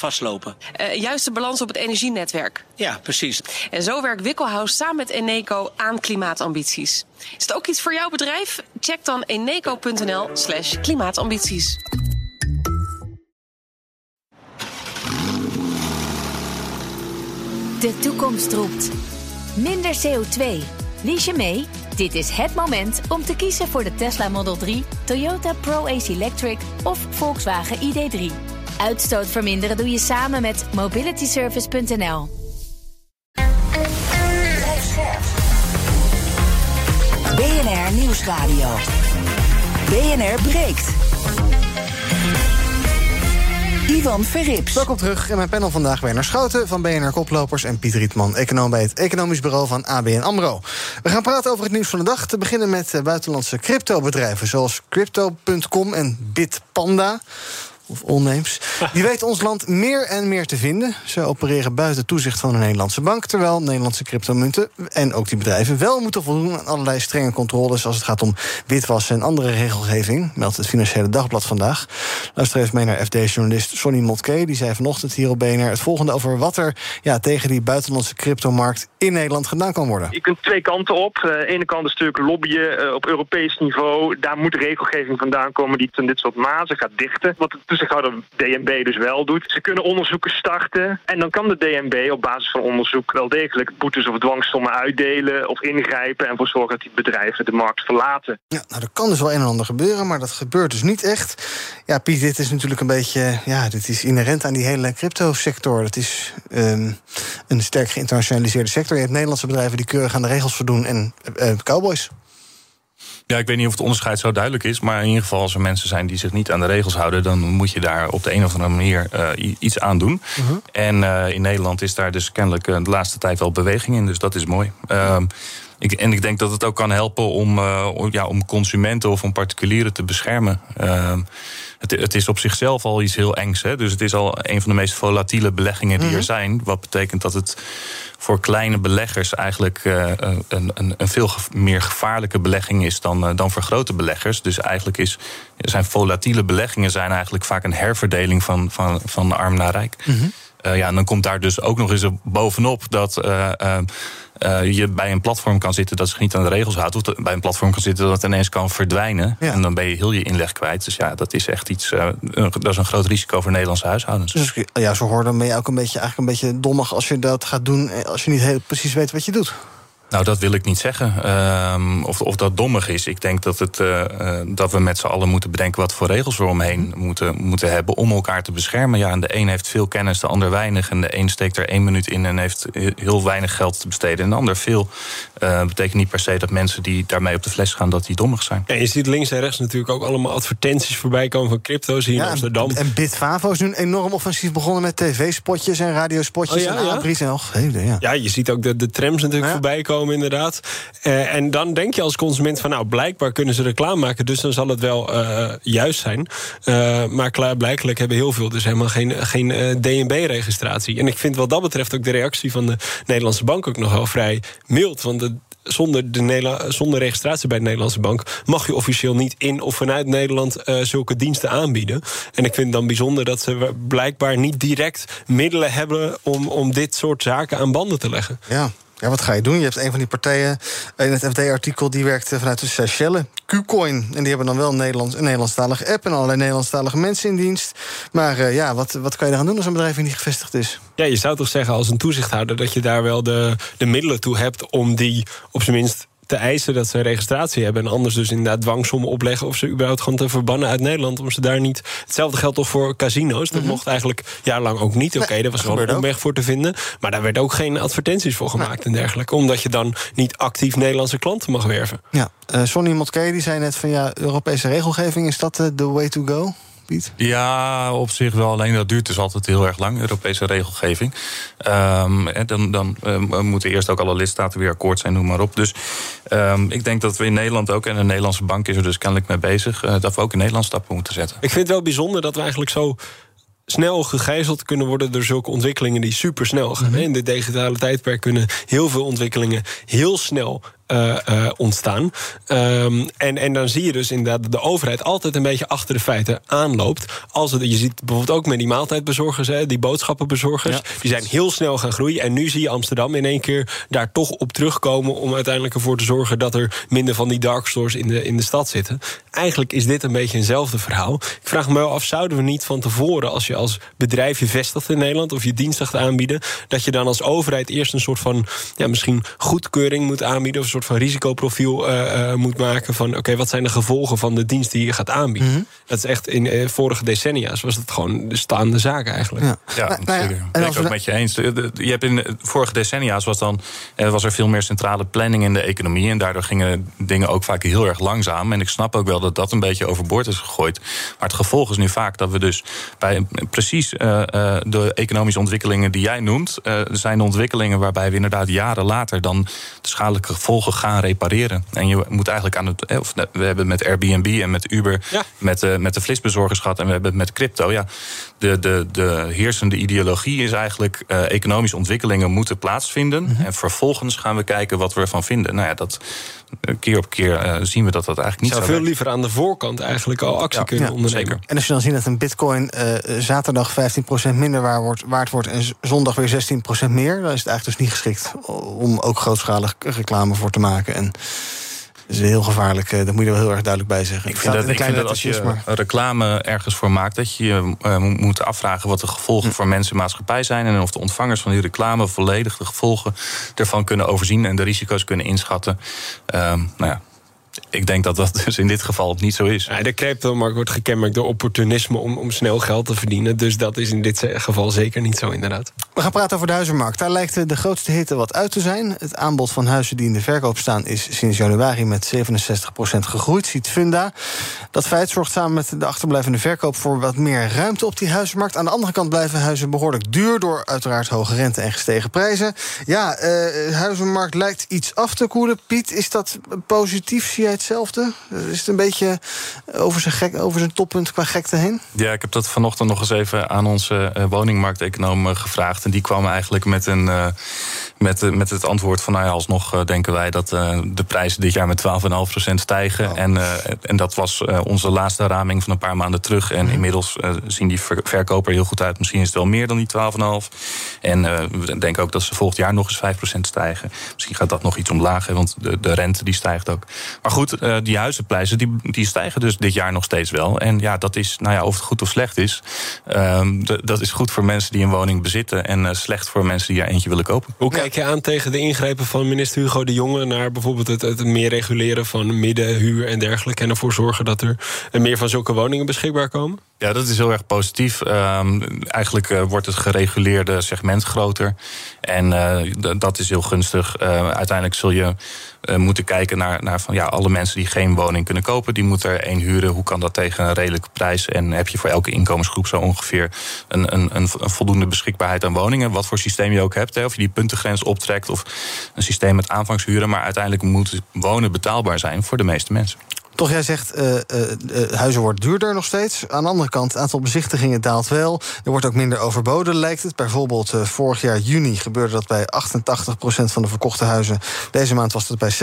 Speaker 11: vastlopen.
Speaker 12: Eh, juist de balans op het energienetwerk.
Speaker 11: Ja, precies.
Speaker 12: En zo werkt Wikkelhuis samen met Eneco aan klimaatambities. Is het ook iets voor jouw bedrijf? Check dan eneco.nl slash klimaatambities.
Speaker 13: De toekomst roept. Minder CO2. Lies je mee? Dit is het moment om te kiezen voor de Tesla Model 3, Toyota Pro-Ace Electric of Volkswagen ID3. Uitstoot verminderen doe je samen met mobilityservice.nl.
Speaker 1: BNR Nieuwsradio. BNR breekt. Ivan Verrips.
Speaker 2: Welkom terug in mijn panel vandaag Werner Schouten van BNR Koplopers... en Piet Rietman, econoom bij het Economisch Bureau van ABN AMRO. We gaan praten over het nieuws van de dag. Te beginnen met eh, buitenlandse cryptobedrijven... zoals Crypto.com en Bitpanda of onnames. Die weten ons land meer en meer te vinden. Ze opereren buiten toezicht van een Nederlandse bank... terwijl Nederlandse cryptomunten en ook die bedrijven... wel moeten voldoen aan allerlei strenge controles... als het gaat om witwassen en andere regelgeving... meldt het Financiële Dagblad vandaag. Luister even mee naar FD-journalist Sonny Motke. Die zei vanochtend hier op BNR het volgende over... wat er ja, tegen die buitenlandse cryptomarkt in Nederland gedaan kan worden.
Speaker 14: Je kunt twee kanten op. Uh, de ene kant is natuurlijk lobbyen uh, op Europees niveau. Daar moet regelgeving vandaan komen die van dit soort mazen gaat dichten. Wat de toezichthouder DNB dus wel doet. Ze kunnen onderzoeken starten. En dan kan de DNB op basis van onderzoek wel degelijk boetes of dwangsommen uitdelen of ingrijpen en ervoor zorgen dat die bedrijven de markt verlaten.
Speaker 2: Ja, nou, er kan dus wel een en ander gebeuren, maar dat gebeurt dus niet echt. Ja, Piet, dit is natuurlijk een beetje. Ja, dit is inherent aan die hele crypto-sector. Dat is um, een sterk geïnternationaliseerde sector. Je hebt Nederlandse bedrijven die keurig aan de regels voldoen en uh, cowboys.
Speaker 5: Ja, ik weet niet of het onderscheid zo duidelijk is. Maar in ieder geval, als er mensen zijn die zich niet aan de regels houden, dan moet je daar op de een of andere manier uh, iets aan doen. Uh -huh. En uh, in Nederland is daar dus kennelijk de laatste tijd wel beweging in. Dus dat is mooi. Ehm, ik, en ik denk dat het ook kan helpen om, ja, om consumenten of om particulieren te beschermen. Ehm, het, het, is op zichzelf al iets heel engs. Hè? Dus het is al een van de meest volatiele beleggingen die er zijn. Wat betekent dat het voor kleine beleggers eigenlijk uh, een, een, een, veel meer gevaarlijke belegging is dan, uh, dan voor grote beleggers. Dus eigenlijk is, zijn volatiele beleggingen zijn eigenlijk vaak een herverdeling van, van, van arm naar rijk. Mm -hmm. Uh, ja, en dan komt daar dus ook nog eens bovenop dat uh, je bij een platform kan zitten dat zich niet aan de regels houdt. Of bij een platform kan zitten dat het ineens kan verdwijnen. Ja. En dan ben je heel je inleg kwijt. Dus ja, dat is echt iets. Dat is een groot risico voor Nederlandse huishoudens.
Speaker 2: Dus ja, zo hoor dan ben je ook een beetje, eigenlijk een beetje dommig als je dat gaat doen. Als je niet heel precies weet wat je doet.
Speaker 5: Nou, dat wil ik niet zeggen. Um, of, of dat dommig is. Ik denk dat, het, uh, uh, dat we met z'n allen moeten bedenken wat voor regels we omheen moeten, moeten hebben om elkaar te beschermen. Ja, en de een heeft veel kennis, de ander weinig. En de een steekt er één minuut in en heeft heel weinig geld te besteden. En de ander veel. Uh, betekent niet per se dat mensen die daarmee op de fles gaan, dat die dommig zijn.
Speaker 3: Ja, je ziet links en rechts natuurlijk ook allemaal advertenties voorbij komen van crypto's hier ja, in Amsterdam.
Speaker 2: En Bitfavo is nu enorm offensief begonnen met tv-spotjes en radiospotjes oh, ja, en abris. En
Speaker 3: ja. ja, je ziet ook de, de trams natuurlijk voorbij komen inderdaad. Uh, en dan denk je als consument van nou, blijkbaar kunnen ze reclame maken, dus dan zal het wel uh, juist zijn. Uh, maar klaarblijkelijk hebben heel veel dus helemaal geen, geen DNB-registratie. En ik vind wat dat betreft ook de reactie van de Nederlandse bank ook nog wel vrij mild. Want de, zonder, de zonder registratie bij de Nederlandse bank mag je officieel niet in of vanuit Nederland zulke diensten aanbieden. En ik vind het dan bijzonder dat ze blijkbaar niet direct middelen hebben om, om dit soort zaken aan banden te leggen.
Speaker 2: Ja. Ja, wat ga je doen? Je hebt een van die partijen in het FD-artikel... die werkt vanuit de Seychelles, Qcoin. En die hebben dan wel een, Nederlands, een Nederlandstalige app... en allerlei Nederlandstalige mensen in dienst. Maar uh, ja, wat, wat kan je eraan doen als een bedrijf die niet gevestigd is?
Speaker 3: Ja, je zou toch zeggen als een toezichthouder... dat je daar wel de, de middelen toe hebt om die op zijn minst te eisen dat ze een registratie hebben. En anders dus inderdaad dwangsommen opleggen... of ze überhaupt gewoon te verbannen uit Nederland... om ze daar niet... Hetzelfde geldt toch voor casino's. Dat mm -hmm. mocht eigenlijk jarenlang ook niet. Oké, okay, daar was gewoon een omweg voor te vinden. Maar daar werd ook geen advertenties voor gemaakt nee. en dergelijke. Omdat je dan niet actief Nederlandse klanten mag werven.
Speaker 2: Ja, uh, Sonny Motke die zei net van... ja, Europese regelgeving, is dat de uh, way to go?
Speaker 5: Ja, op zich wel. Alleen dat duurt dus altijd heel erg lang, Europese regelgeving. Um, en dan dan um, moeten eerst ook alle lidstaten weer akkoord zijn, noem maar op. Dus um, ik denk dat we in Nederland ook, en de Nederlandse bank is er dus kennelijk mee bezig, uh, dat we ook in Nederland stappen moeten zetten.
Speaker 3: Ik vind het wel bijzonder dat we eigenlijk zo snel gegijzeld kunnen worden door zulke ontwikkelingen die super snel gaan. Mm -hmm. In dit digitale tijdperk kunnen heel veel ontwikkelingen heel snel uh, uh, ontstaan. Um, en, en dan zie je dus inderdaad dat de overheid altijd een beetje achter de feiten aanloopt. Als het, je ziet bijvoorbeeld ook met die maaltijdbezorgers, hè, die boodschappenbezorgers, ja. die zijn heel snel gaan groeien. En nu zie je Amsterdam in één keer daar toch op terugkomen om uiteindelijk ervoor te zorgen dat er minder van die dark stores in de, in de stad zitten. Eigenlijk is dit een beetje eenzelfde verhaal. Ik vraag me wel af, zouden we niet van tevoren, als je als bedrijf je vestigt in Nederland of je dienst gaat aanbieden, dat je dan als overheid eerst een soort van ja, misschien goedkeuring moet aanbieden of een soort van risicoprofiel uh, uh, moet maken van oké, wat zijn de gevolgen van de dienst die je gaat aanbieden. Mm -hmm. Dat is echt in uh, vorige decennia's was het gewoon de staande zaak eigenlijk.
Speaker 5: Ja, ja nou, nou. En ben ik ook met je eens. Je hebt in de vorige decennia's was dan was er veel meer centrale planning in de economie en daardoor gingen dingen ook vaak heel erg langzaam. En ik snap ook wel dat dat een beetje overboord is gegooid. Maar het gevolg is nu vaak dat we dus bij precies de economische ontwikkelingen die jij noemt, zijn de ontwikkelingen waarbij we inderdaad jaren later dan de schadelijke gevolgen gaan repareren. En je moet eigenlijk aan het. Of, we hebben met Airbnb en met Uber, ja. met, de, met de flitsbezorgers gehad en we hebben het met crypto. Ja, de, de, de heersende ideologie is eigenlijk uh, economische ontwikkelingen moeten plaatsvinden. Mm -hmm. En vervolgens gaan we kijken wat we ervan vinden. Nou ja, dat keer op keer uh, zien we dat dat eigenlijk niet
Speaker 3: zou
Speaker 5: zo
Speaker 3: veel liever aan de voorkant eigenlijk al actie
Speaker 5: ja,
Speaker 3: kunnen
Speaker 5: ja,
Speaker 3: ondernemen.
Speaker 5: Zeker.
Speaker 2: En als je dan ziet dat een bitcoin uh, zaterdag 15% minder waard wordt, waard wordt en zondag weer 16% meer, dan is het eigenlijk dus niet geschikt om ook grootschalig reclame voor te maken. En dat is heel gevaarlijk. Dat moet je er wel heel erg duidelijk bij zeggen.
Speaker 5: Ik vind, dat, ik vind dat als je maar... reclame ergens voor maakt, dat je je uh, moet afvragen wat de gevolgen hm. voor mensen en maatschappij zijn. En of de ontvangers van die reclame volledig de gevolgen ervan kunnen overzien en de risico's kunnen inschatten. Uh, nou ja, ik denk dat dat dus in dit geval niet zo is.
Speaker 3: Ja, de cryptomarkt wordt gekenmerkt door opportunisme om, om snel geld te verdienen. Dus dat is in dit geval zeker niet zo, inderdaad.
Speaker 2: We gaan praten over de huizenmarkt. Daar lijkt de grootste hitte wat uit te zijn. Het aanbod van huizen die in de verkoop staan is sinds januari met 67% gegroeid, ziet Funda. Dat feit zorgt samen met de achterblijvende verkoop voor wat meer ruimte op die huizenmarkt. Aan de andere kant blijven huizen behoorlijk duur door uiteraard hoge rente en gestegen prijzen. Ja, uh, de huizenmarkt lijkt iets af te koelen. Piet, is dat positief? Zie jij hetzelfde? Is het een beetje over zijn, gek, over zijn toppunt qua gekte heen?
Speaker 5: Ja, ik heb dat vanochtend nog eens even aan onze uh, woningmarkteconoom uh, gevraagd. En die kwam eigenlijk met, een, uh, met, met het antwoord van... nou ja, alsnog denken wij dat de prijzen dit jaar met 12,5% stijgen. Oh. En, en dat was onze laatste raming van een paar maanden terug. En mm. inmiddels zien die ver verkoper heel goed uit. Misschien is het wel meer dan die 12,5. En we denken ook dat ze volgend jaar nog eens 5% stijgen. Misschien gaat dat nog iets omlaag, hè, want de, de rente die stijgt ook. Maar goed, uh, die huizenprijzen die, die stijgen dus dit jaar nog steeds wel. En ja, dat is, nou ja, of het goed of slecht is. Uh, dat is goed voor mensen die een woning bezitten. En uh, slecht voor mensen die er eentje willen kopen.
Speaker 3: Hoe kijk je aan tegen de ingrepen van minister Hugo de Jonge naar bijvoorbeeld het, het meer reguleren van middenhuur en dergelijke. En ervoor zorgen dat er meer van zulke woningen beschikbaar komen?
Speaker 5: Ja, dat is heel erg positief. Um, eigenlijk uh, wordt het gereguleerde segment groter. En uh, dat is heel gunstig. Uh, uiteindelijk zul je moeten kijken naar, naar van ja, alle mensen die geen woning kunnen kopen, die moeten er één huren. Hoe kan dat tegen een redelijke prijs? En heb je voor elke inkomensgroep zo ongeveer een, een, een, voldoende beschikbaarheid aan woningen? Wat voor systeem je ook hebt. Hè? Of je die puntengrens optrekt of een systeem met aanvangshuren. Maar uiteindelijk moet wonen betaalbaar zijn voor de meeste mensen.
Speaker 2: Toch, jij zegt, uh, uh, huizen worden duurder nog steeds. Aan de andere kant, het aantal bezichtigingen daalt wel. Er wordt ook minder overboden, lijkt het. Bijvoorbeeld vorig jaar juni gebeurde dat bij 88% van de verkochte huizen. Deze maand was dat bij 70%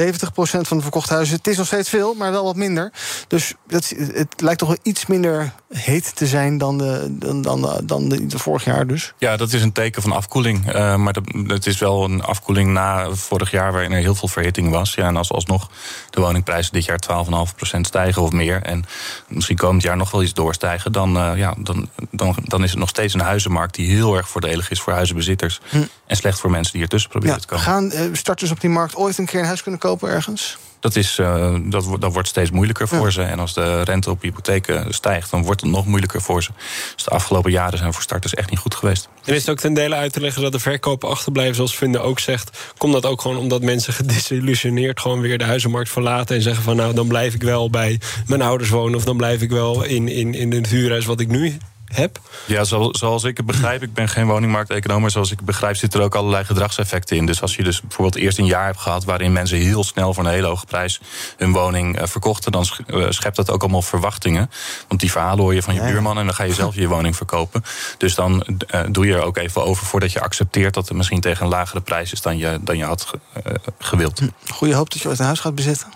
Speaker 2: van de verkochte huizen. Het is nog steeds veel, maar wel wat minder. Dus het, het lijkt toch wel iets minder heet te zijn dan, de, dan, dan, dan vorig jaar dus.
Speaker 5: Ja, dat is een teken van afkoeling. Maar dat, het is wel een afkoeling na vorig jaar... waarin er heel veel verhitting was. Ja, en als alsnog de woningprijzen dit jaar 12,5% stijgen of meer... en misschien komend jaar nog wel iets doorstijgen... dan, uh, ja, dan, dan, dan is het nog steeds een huizenmarkt... die heel erg voordelig is voor huizenbezitters... Hm. en slecht voor mensen die ertussen proberen
Speaker 2: ja,
Speaker 5: te komen.
Speaker 2: Gaan uh, starters op die markt ooit een keer een huis kunnen kopen ergens?
Speaker 5: Dat, is, uh, dat, dat wordt steeds moeilijker voor ja. ze. En als de rente op hypotheken stijgt, dan wordt het nog moeilijker voor ze. Dus de afgelopen jaren zijn voor starters echt niet goed geweest.
Speaker 3: En is het ook ten dele uit te leggen dat de verkopen achterblijven, zoals Vinden ook zegt. Komt dat ook gewoon omdat mensen gedisillusioneerd gewoon weer de huizenmarkt verlaten en zeggen van nou dan blijf ik wel bij mijn ouders wonen of dan blijf ik wel in, in, in het huurhuis wat ik nu heb?
Speaker 5: Ja, zoals ik het begrijp, ik ben geen woningmarkteconoom... maar zoals ik het begrijp zitten er ook allerlei gedragseffecten in. Dus als je dus bijvoorbeeld eerst een jaar hebt gehad... waarin mensen heel snel voor een hele hoge prijs hun woning verkochten... dan schept dat ook allemaal verwachtingen. Want die verhalen hoor je van je buurman... en dan ga je zelf je woning verkopen. Dus dan uh, doe je er ook even over voordat je accepteert... dat het misschien tegen een lagere prijs is dan je, dan je had uh, gewild.
Speaker 2: Goeie hoop dat je ooit een huis gaat bezitten?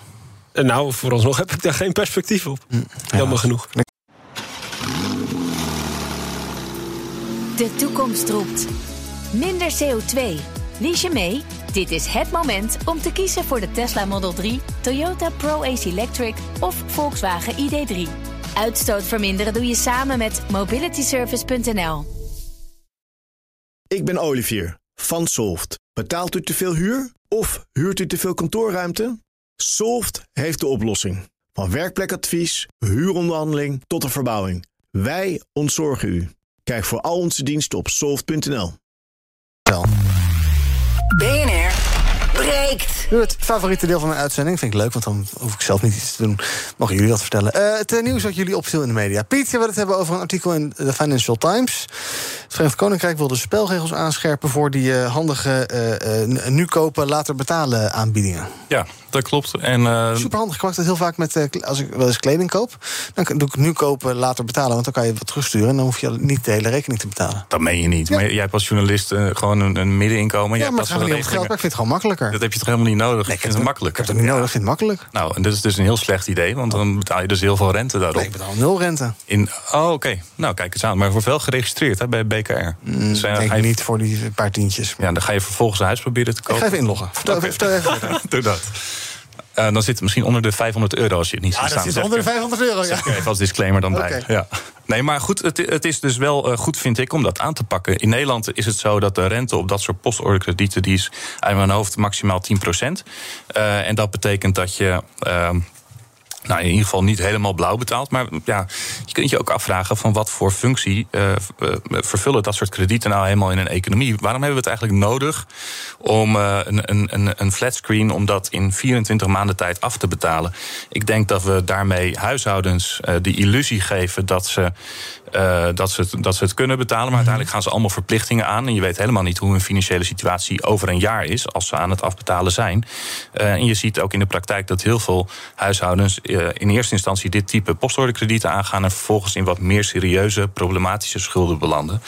Speaker 3: Nou, vooralsnog heb ik daar geen perspectief op. Hm. Jammer ja. genoeg.
Speaker 13: De toekomst roept. Minder CO2. Lies je mee? Dit is het moment om te kiezen voor de Tesla Model 3, Toyota Pro-Ace Electric of Volkswagen ID3. Uitstoot verminderen doe je samen met mobilityservice.nl.
Speaker 15: Ik ben Olivier van Solft. Betaalt u te veel huur of huurt u te veel kantoorruimte? Solft heeft de oplossing. Van werkplekadvies, huuronderhandeling tot de verbouwing. Wij ontzorgen u. Kijk voor al onze diensten op soft.nl.
Speaker 1: BNR breekt.
Speaker 2: Nu het favoriete deel van mijn uitzending. Vind ik leuk, want dan hoef ik zelf niet iets te doen. Mogen jullie dat vertellen? Eh, het eh, nieuws wat jullie opviel in de media. Piet, je wil het hebben over een artikel in de Financial Times. Het Verenigd Koninkrijk wil de spelregels aanscherpen... voor die eh, handige eh, eh, nu kopen, later betalen aanbiedingen.
Speaker 5: Ja, dat klopt. En, eh,
Speaker 2: Superhandig. Ik maak dat heel vaak met... eh, als ik wel eens kleding koop, dan doe ik nu kopen, later betalen. Want dan kan je wat terugsturen... en dan hoef je niet de hele rekening te betalen.
Speaker 5: dat meen je niet. Maar jij hebt als journalist eh, gewoon een, een middeninkomen.
Speaker 2: Ja,
Speaker 5: Jij
Speaker 2: maar het gaat niet om
Speaker 5: soort
Speaker 2: het geld, maar ik vind het gewoon makkelijker.
Speaker 5: Dat heb je toch helemaal niet nodig? ik vind het makkelijk.
Speaker 2: Ik heb het niet nodig, ik vind het makkelijk.
Speaker 5: Nou, en dit is dus een heel slecht idee, want dan betaal je dus heel veel rente daarop.
Speaker 2: Nee, ik betaal nul rente.
Speaker 5: In, oh, oké. Nou, kijk eens aan. Maar wordt wel geregistreerd hè, bij BKR.
Speaker 2: Mm,
Speaker 5: Dus, ga je-
Speaker 2: niet voor die paar tientjes.
Speaker 5: Ja, dan ga je vervolgens een huis proberen te
Speaker 2: Ik
Speaker 5: kopen.
Speaker 2: ga even inloggen. Vertel, vertel even.
Speaker 5: Doe dat. Eh, dan zit het misschien onder de 500 euro als je het niet
Speaker 2: Ja,
Speaker 5: ziet
Speaker 2: dat
Speaker 5: staan.
Speaker 2: zit
Speaker 5: Zeg
Speaker 2: onder de
Speaker 5: ik-
Speaker 2: 500 euro, ja.
Speaker 5: even als disclaimer dan bij. Ja. Nee, maar goed, het, het is dus wel eh, goed, vind ik, om dat aan te pakken. In Nederland is het zo dat de rente op dat soort postorderkredieten... die is uit mijn hoofd maximaal 10% Eh, en dat betekent dat je... ehm, nou, in ieder geval niet helemaal blauw betaald. Maar ja, je kunt je ook afvragen van wat voor functie eh, vervullen dat soort kredieten nou helemaal in een economie. Waarom hebben we het eigenlijk nodig om eh, een, een, een, een flatscreen om dat in 24 maanden tijd af te betalen? Ik denk dat we daarmee huishoudens de illusie geven dat ze. Eh, dat, ze het, dat ze het kunnen betalen, maar uiteindelijk gaan ze allemaal verplichtingen aan. En je weet helemaal niet hoe hun financiële situatie over een jaar is als ze aan het afbetalen zijn. Eh, en je ziet ook in de praktijk dat heel veel huishoudens eh, in eerste instantie dit type postorderkredieten aangaan en vervolgens in wat meer serieuze, problematische schulden belanden.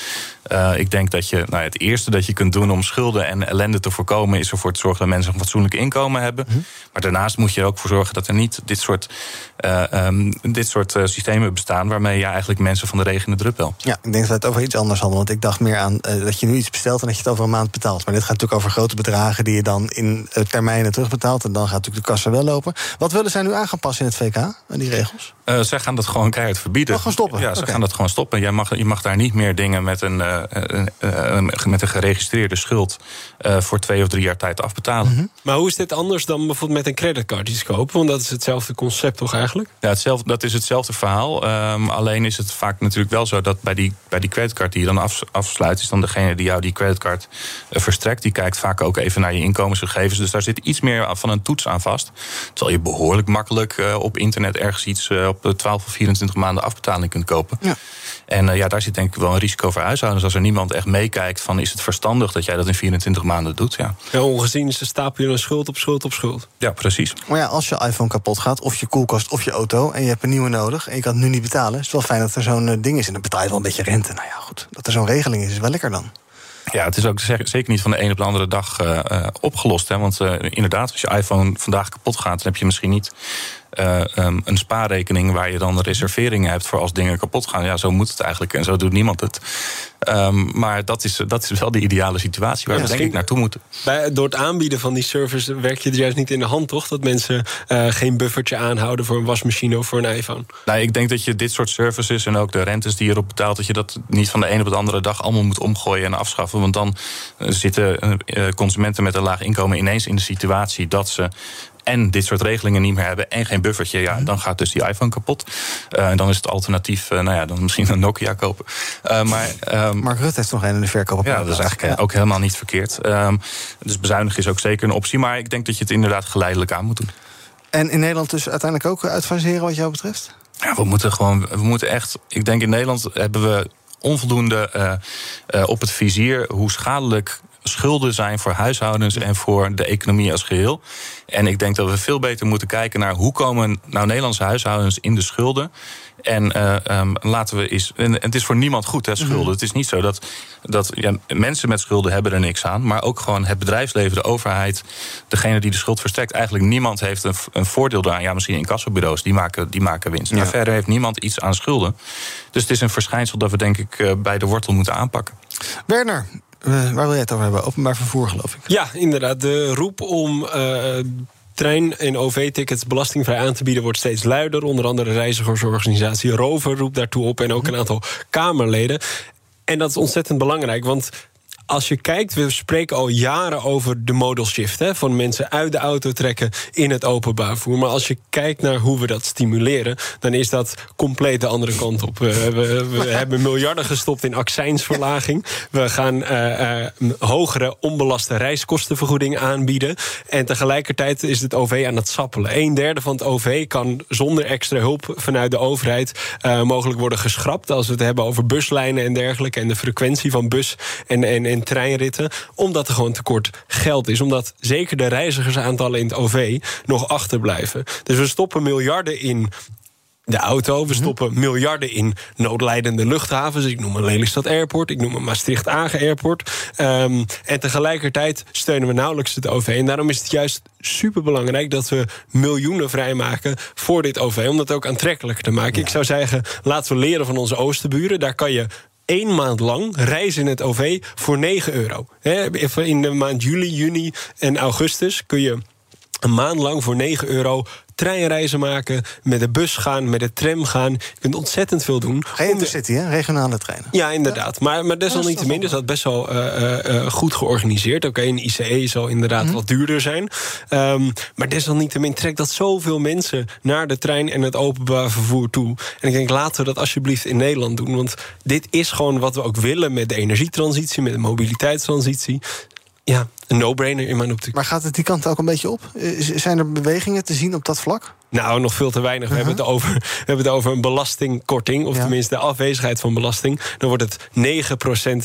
Speaker 5: Ik denk dat je nou, het eerste dat je kunt doen om schulden en ellende te voorkomen, is ervoor te zorgen dat mensen een fatsoenlijk inkomen hebben. Maar daarnaast moet je er ook voor zorgen dat er niet dit soort, eh, ehm, dit soort systemen bestaan waarmee je eigenlijk mensen van de regen in de drup helpt.
Speaker 2: Ja, ik denk dat het over iets anders hadden. Want ik dacht meer aan eh, dat je nu iets bestelt en dat je het over een maand betaalt. Maar dit gaat natuurlijk over grote bedragen die je dan in eh, termijnen terugbetaalt. En dan gaat natuurlijk de kassa wel lopen. Wat willen zij nu aan gaan passen in het VK, eh, die regels?
Speaker 5: Eh, zij gaan dat gewoon keihard verbieden.
Speaker 2: Oh, gewoon stoppen?
Speaker 5: Ja, ze gaan dat gewoon stoppen. Jij mag, je mag daar niet meer dingen met een, eh, een, een- met een geregistreerde schuld eh, voor twee of drie jaar tijd afbetalen.
Speaker 2: Mhm.
Speaker 3: Maar hoe is dit anders dan bijvoorbeeld met een creditcard iets kopen? Want dat is hetzelfde concept toch eigenlijk?
Speaker 5: Ja, hetzelfde, dat is hetzelfde verhaal. Ehm, alleen is het vaak natuurlijk wel zo dat bij die, bij die creditcard die je dan af, afsluit, is dan degene die jou die creditcard eh, verstrekt. Die kijkt vaak ook even naar je inkomensgegevens. Dus daar zit iets meer van een toets aan vast. Terwijl je behoorlijk makkelijk eh, op internet ergens iets eh, op eh, 12 of 24 maanden afbetaling kunt kopen.
Speaker 2: Ja.
Speaker 5: En eh, ja, daar zit denk ik wel een risico voor huishoudens. Als er niemand echt meekijkt van is het verstandig dat jij dat in 24 maanden doet. Ja,
Speaker 3: Ja, ongezien ze stapelen een schuld op schuld op schuld.
Speaker 5: ja precies.
Speaker 2: Maar ja, als je iPhone kapot gaat, of je koelkast of je auto... en je hebt een nieuwe nodig en je kan het nu niet betalen... is het wel fijn dat er zo'n eh, ding is. En dan betaal je wel een beetje rente. Nou ja, goed. Dat er zo'n regeling is, is wel lekker dan.
Speaker 5: Ja, het is ook ze- zeker niet van de een op de andere dag eh, eh, opgelost. Hè? Want eh, inderdaad, als je iPhone vandaag kapot gaat, dan heb je misschien niet eh, ehm, een spaarrekening waar je dan reserveringen hebt voor als dingen kapot gaan. Ja, zo moet het eigenlijk en zo doet niemand het. Ehm, maar dat is, dat is wel de ideale situatie waar
Speaker 3: Ja,
Speaker 5: we denk ik naartoe moeten.
Speaker 3: Bij, door het aanbieden van die service werk je er juist niet in de hand, toch? Dat mensen eh, geen buffertje aanhouden voor een wasmachine of voor een iPhone.
Speaker 5: Nou, ik denk dat je dit soort services en ook de rentes die je erop betaalt, dat je dat niet van de een op de andere dag allemaal moet omgooien en afschaffen. Want dan eh, zitten eh, consumenten met een laag inkomen ineens in de situatie dat ze en dit soort regelingen niet meer hebben en geen buffertje, ja, dan gaat dus die iPhone kapot. En dan is het alternatief, nou ja, dan misschien een Nokia kopen. Maar, ehm,
Speaker 2: Mark Rutte heeft nog een in de verkoop.
Speaker 5: ja, dat is eigenlijk ook helemaal niet verkeerd. Ehm, dus bezuinigen is ook zeker een optie, maar ik denk dat je het inderdaad geleidelijk aan moet doen.
Speaker 2: En in Nederland dus uiteindelijk ook uitfaseren wat jou betreft?
Speaker 5: Ja, we moeten gewoon, we moeten echt. Ik denk in Nederland hebben we onvoldoende eh, eh, op het vizier hoe schadelijk schulden zijn voor huishoudens en voor de economie als geheel. En ik denk dat we veel beter moeten kijken naar hoe komen nou Nederlandse huishoudens in de schulden. En eh, ehm, laten we eens. En het is voor niemand goed, hè, schulden. Het is niet zo dat, dat ja, mensen met schulden hebben er niks aan. Maar ook gewoon het bedrijfsleven, de overheid, degene die de schuld verstrekt. Eigenlijk niemand heeft een, een voordeel daaraan. Ja, misschien incassobureaus, die maken, die maken winst.
Speaker 2: Ja.
Speaker 5: Maar verder heeft niemand iets aan schulden. Dus het is een verschijnsel dat we denk ik eh, bij de wortel moeten aanpakken.
Speaker 2: Werner, eh, waar wil jij het over hebben? Openbaar vervoer, geloof ik.
Speaker 3: Ja, inderdaad. De roep om eh, trein- en OV-tickets belastingvrij aan te bieden wordt steeds luider. Onder andere reizigersorganisatie Rover roept daartoe op en ook een aantal Kamerleden. En dat is ontzettend belangrijk, want als je kijkt, we spreken al jaren over de modal shift. Hè, van mensen uit de auto trekken in het openbaar vervoer. Maar als je kijkt naar hoe we dat stimuleren, dan is dat compleet de andere kant op. We, we, we hebben miljarden gestopt in accijnsverlaging. We gaan uh, uh, hogere onbelaste reiskostenvergoeding aanbieden. En tegelijkertijd is het OV aan het sappelen. Een derde van het OV kan zonder extra hulp vanuit de overheid uh, mogelijk worden geschrapt. Als we het hebben over buslijnen en dergelijke. En de frequentie van bus- en, en, en treinritten. Omdat er gewoon tekort geld is. Omdat zeker de reizigersaantallen in het OV nog achterblijven. Dus we stoppen miljarden in de auto. We stoppen miljarden in noodlijdende luchthavens. Ik noem een Lelystad Airport, ik noem een Maastricht-Agen Airport. Um, en tegelijkertijd steunen we nauwelijks het OV. En daarom is het juist superbelangrijk dat we miljoenen vrijmaken voor dit OV. Om dat ook aantrekkelijker te maken. Ik zou zeggen, laten we leren van onze oosterburen. Daar kan je één maand lang reizen in het OV voor 9 euro. In de maand juli, juni en augustus kun je een maand lang voor 9 euro treinreizen maken, met de bus gaan, met de tram gaan. Je kunt ontzettend veel doen.
Speaker 2: Geen intercity, hè? regionale treinen.
Speaker 3: Ja, inderdaad. Maar, maar desalniettemin is dat best wel uh, uh, goed georganiseerd. Oké, okay, een ICE zal inderdaad mm. wat duurder zijn. Um, maar desalniettemin trekt dat zoveel mensen naar de trein en het openbaar vervoer toe. En ik denk, laten we dat alsjeblieft in Nederland doen. Want dit is gewoon wat we ook willen met de energietransitie, met de mobiliteitstransitie ja, een no-brainer in mijn optiek.
Speaker 2: Maar gaat het die kant ook een beetje op? Zijn er bewegingen te zien op dat vlak?
Speaker 3: Nou, nog veel te weinig. We, hebben, het over, we hebben het over een belastingkorting, of ja. tenminste de afwezigheid van belasting. Dan wordt het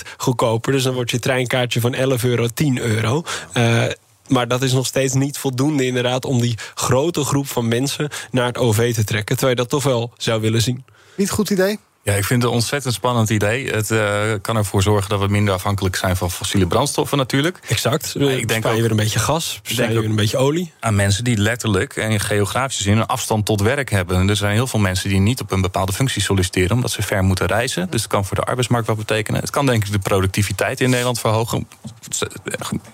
Speaker 3: 9% goedkoper. Dus dan wordt je treinkaartje van 11 euro 10 euro. Uh, maar dat is nog steeds niet voldoende inderdaad om die grote groep van mensen naar het OV te trekken. Terwijl je dat toch wel zou willen zien.
Speaker 2: Niet goed idee?
Speaker 5: Ja, ik vind het een ontzettend spannend idee. Het uh, kan ervoor zorgen dat we minder afhankelijk zijn van fossiele brandstoffen natuurlijk.
Speaker 3: Exact. Maar ik denk ook, je weer een beetje gas, je weer een beetje olie.
Speaker 5: Aan mensen die letterlijk en geografisch zin een afstand tot werk hebben. Er zijn heel veel mensen die niet op een bepaalde functie solliciteren omdat ze ver moeten reizen. Dus het kan voor de arbeidsmarkt wat betekenen. Het kan denk ik de productiviteit in Nederland verhogen.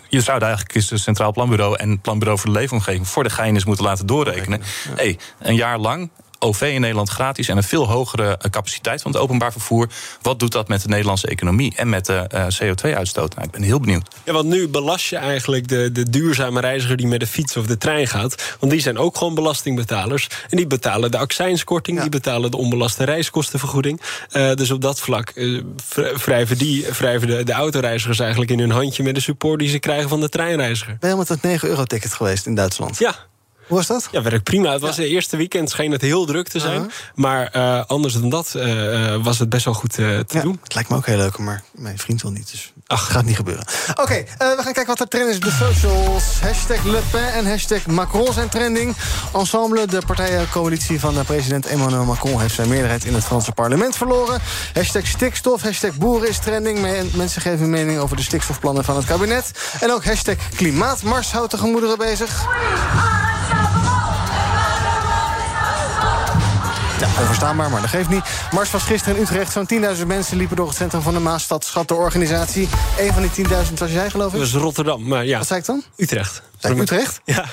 Speaker 5: Je zou eigenlijk eens het Centraal Planbureau en het Planbureau voor de Leefomgeving voor de gein eens moeten laten doorrekenen. Hey, een jaar lang OV in Nederland gratis en een veel hogere capaciteit van het openbaar vervoer. Wat doet dat met de Nederlandse economie en met de uh, CO2-uitstoot? Nou, ik ben heel benieuwd.
Speaker 3: Ja, want nu belast je eigenlijk de, de duurzame reiziger die met de fiets of de trein gaat. Want die zijn ook gewoon belastingbetalers. En die betalen de accijnskorting, ja. die betalen de onbelaste reiskostenvergoeding. Uh, dus op dat vlak uh, wrijven, die, wrijven de, de autoreizigers eigenlijk in hun handje met de support die ze krijgen van de treinreiziger.
Speaker 2: Ben je met het 9-euro-ticket geweest in Duitsland?
Speaker 3: Ja.
Speaker 2: Hoe was dat?
Speaker 3: Ja, werkt prima. Het was ja. de eerste weekend, scheen het heel druk te zijn. Uh -huh. Maar uh, anders dan dat uh, was het best wel goed te ja, doen.
Speaker 2: Het lijkt me ook heel leuk, maar mijn vriend wil niet. Dus Ach, gaat niet gebeuren. Oké, okay, we gaan kijken wat er trend is op de socials. Hashtag Le Pen en hashtag Macron zijn trending. Ensemble, de partijencoalitie van president Emmanuel Macron... heeft zijn meerderheid in het Franse parlement verloren. Hashtag stikstof, hashtag boeren is trending. Mensen geven hun mening over de stikstofplannen van het kabinet. En ook hashtag klimaatmars houdt de gemoederen bezig. Ja, onverstaanbaar, maar dat geeft niet. Mars was gisteren in Utrecht. Zo'n 10.000 mensen liepen door het centrum van de Maasstad. Schat de organisatie. Een van die 10.000 was jij, geloof ik?
Speaker 3: Dat was Rotterdam, maar ja.
Speaker 2: Wat zei ik dan?
Speaker 3: Utrecht.
Speaker 2: Zei ik Utrecht?
Speaker 3: Ja.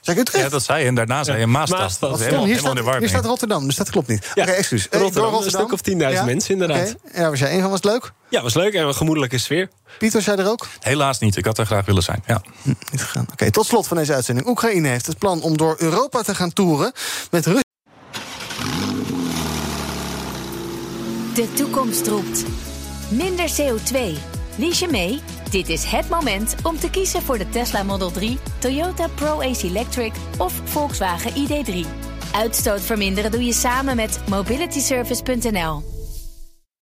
Speaker 2: Zeg ik Utrecht?
Speaker 5: Ja, dat zei je. En daarna zei je Maastad.
Speaker 3: Maastad.
Speaker 5: Dat is helemaal,
Speaker 2: hier,
Speaker 5: helemaal
Speaker 2: staat,
Speaker 5: in de war
Speaker 2: hier staat Rotterdam, dus dat klopt niet. Ja. Oké, okay, excuus.
Speaker 3: Rotterdam, Rotterdam, een stuk of 10.000 ja? mensen, inderdaad.
Speaker 2: Okay. En daar was jij een van, was het leuk?
Speaker 3: Ja, was leuk en een gemoedelijke sfeer.
Speaker 2: Piet, was jij er ook?
Speaker 5: Helaas niet. Ik had er graag willen zijn, ja.
Speaker 2: Hm, niet gegaan. Oké, okay, tot slot van deze uitzending. Oekraïne heeft het plan om door Europa te gaan toeren met Rusland.
Speaker 13: De toekomst roept. Minder CO2. Lies je mee? Dit is het moment om te kiezen voor de Tesla Model 3, Toyota Pro-Ace Electric of Volkswagen ID3. Uitstoot verminderen doe je samen met mobilityservice.nl.